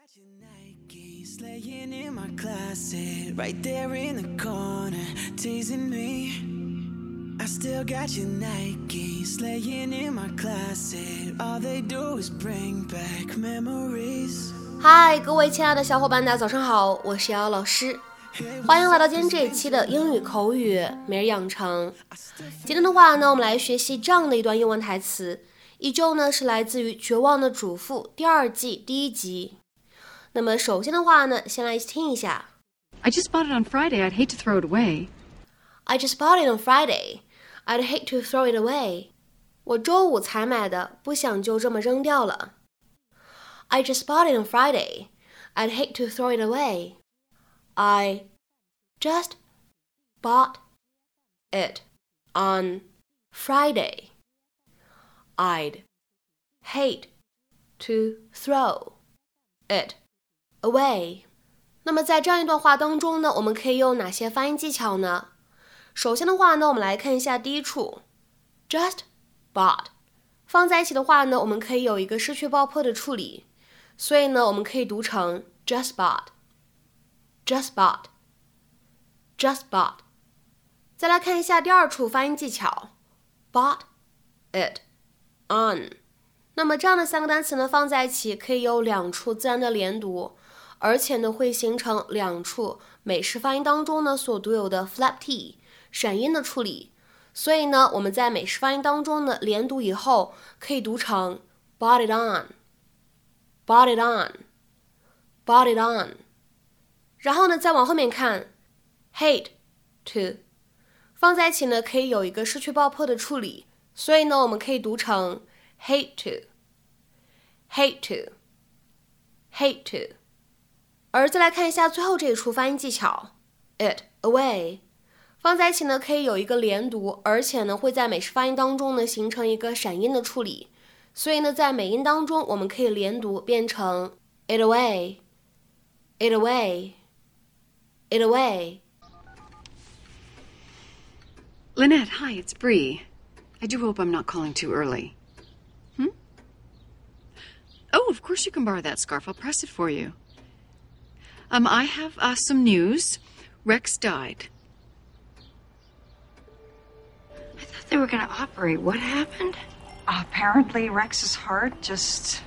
Got your Nikes laying in my closet, right there in the corner, teasing me. I still got your Nikes laying in my closet. All they do is bring back memories. 嗨，各位亲爱的小伙伴，大家早上好，我是瑶瑶老师，欢迎来到今天这一期的英语口语每日养成。今天的话呢，我们来学习这样的一段英文台词，依旧呢是来自于《绝望的主妇》第二季第一集。那么首先的话呢，先来一起听一下。 I just bought it on Friday. I'd hate to throw it away. I just bought it on Friday. I'd hate to throw it away. 我周五才买的，不想就这么扔掉了。I just bought it on Friday. I'd hate to throw it away. I just bought it on Friday. I'd hate to throw it away. 那么在这样一段话当中呢，我们可以用哪些发音技巧呢？首先的话呢，我们来看一下第一处，just bought 放在一起的话呢，我们可以有一个失去爆破的处理，所以呢，我们可以读成 just bought，just bought，just bought。再来看一下第二处发音技巧，bought it on。那么这样的三个单词呢，放在一起可以有两处自然的连读，而且呢会形成两处美式发音当中呢所独有的 flap t 闪音的处理。所以呢，我们在美式发音当中呢连读以后，可以读成 bought it on，bought it on，bought it on。然后呢，再往后面看，hate to 放在一起呢，可以有一个失去爆破的处理，所以呢，我们可以读成 hate to，hate to，hate to。而再来看一下最后这一处发音技巧，it away，放在一起呢，可以有一个连读，而且呢，会在美式发音当中呢形成一个闪音的处理，所以呢，在美音当中，我们可以连读变成 it away，it away，it away。 Lynette, hi, it's Bree. I do hope I'm not calling too early. Hmm? Oh, of course you can borrow that scarf. I'll press it for you. Um, I have uh, some news. Rex died. I thought they were going to operate. What happened? Apparently, Rex's heart just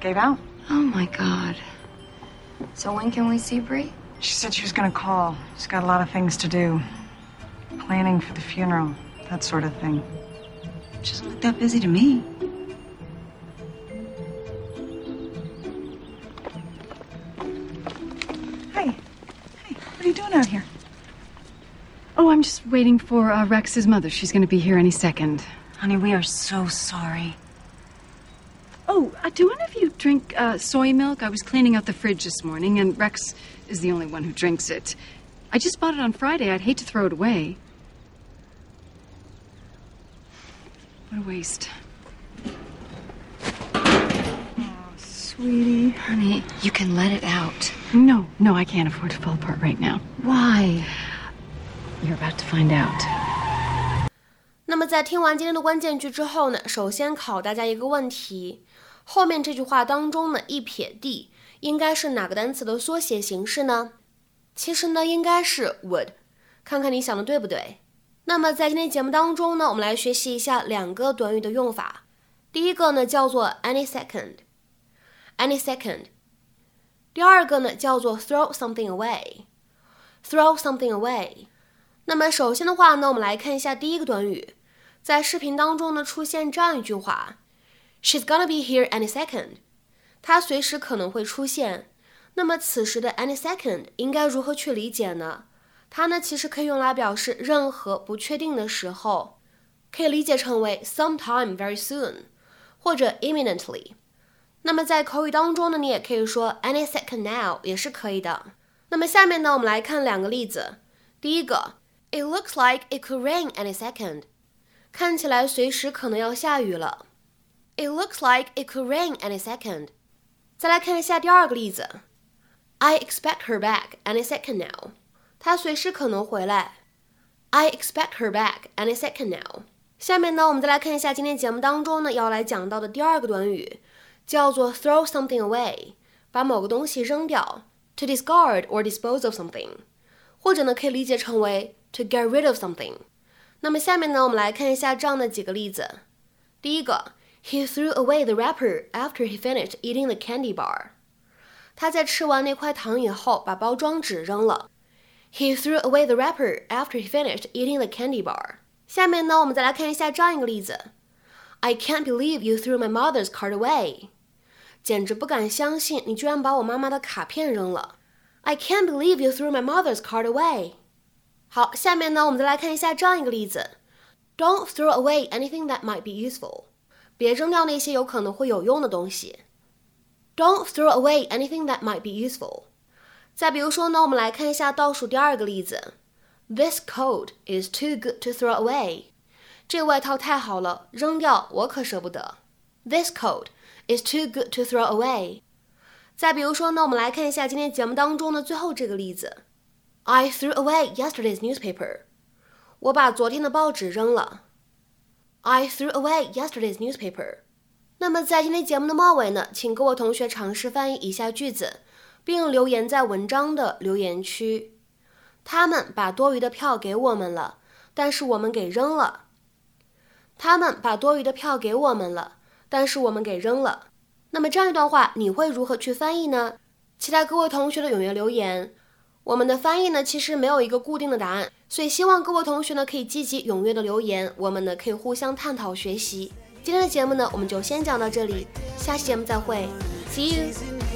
gave out. Oh my god. So when can we see Bree? She said she was going to call. She's got a lot of things to do. Planning for the funeral, that sort of thing. She doesn't look that busy to me. Waiting for uh, Rex's mother. She's going to be here any second. Honey, we are so sorry. Oh, uh, do any of you drink uh, soy milk? I was cleaning out the fridge this morning, and Rex is the only one who drinks it. I just bought it on Friday. I'd hate to throw it away. What a waste. Oh, sweetie. Honey, you can let it out. No, no, I can't afford to fall apart right now. Why? You're about to find out. 那么在听完今天的关键句之后呢，首先考大家一个问题：后面这句话当中呢，一撇 d 应该是哪个单词的缩写形式呢？其实呢，应该是 would，看看你想的对不对。那么在今天节目当中呢，我们来学习一下两个短语的用法。第一个呢叫做 any second，any second。第二个呢叫做 throw something away，throw something away。那么首先的话呢，我们来看一下第一个短语，在视频当中呢出现这样一句话：She's gonna be here any second。她随时可能会出现。那么此时的 any second 应该如何去理解呢？它呢其实可以用来表示任何不确定的时候，可以理解成为 sometime very soon 或者 imminently。那么在口语当中呢，你也可以说 any second now 也是可以的。那么下面呢，我们来看两个例子。第一个 ，It looks like it could rain any second。看起来随时可能要下雨了。It looks like it could rain any second。再来看一下第二个例子，I expect her back any second now。她随时可能回来。I expect her back any second now。下面呢，我们再来看一下今天节目当中呢要来讲到的第二个短语，叫做 throw something away， 把某个东西扔掉，to discard or dispose of something，或者呢可以理解成为 to get rid of something。那么下面呢，我们来看一下这样的几个例子。第一个，He threw away the wrapper after he finished eating the candy bar。他在吃完那块糖以后，把包装纸扔了。He threw away the wrapper after he finished eating the candy bar。下面呢，我们再来看一下这样一个例子：I can't believe you threw my mother's card away。简直不敢相信你居然把我妈妈的卡片扔了。I can't believe you threw my mother's card away。 好，下面呢，我们再来看一下这样一个例子：Don't throw away anything that might be useful。别扔掉那些有可能会有用的东西。Don't throw away anything that might be useful。再比如说呢，我们来看一下倒数第二个例子：This coat is too good to throw away。这外套太好了，扔掉我可舍不得。This coat is too good to throw away。再比如说呢，我们来看一下今天节目当中的最后这个例子。 I threw away yesterday's newspaper。我把昨天的报纸扔了。I threw away yesterday's newspaper。那么在今天节目的末尾呢，请各位同学尝试翻译一下句子，并留言在文章的留言区。他们把多余的票给我们了，但是我们给扔了。他们把多余的票给我们了，但是我们给扔了。那么这样一段话，你会如何去翻译呢？期待各位同学的踊跃留言。我们的翻译呢，其实没有一个固定的答案，所以希望各位同学呢可以积极踊跃的留言，我们呢可以互相探讨学习。今天的节目呢，我们就先讲到这里，下期节目再会，See you。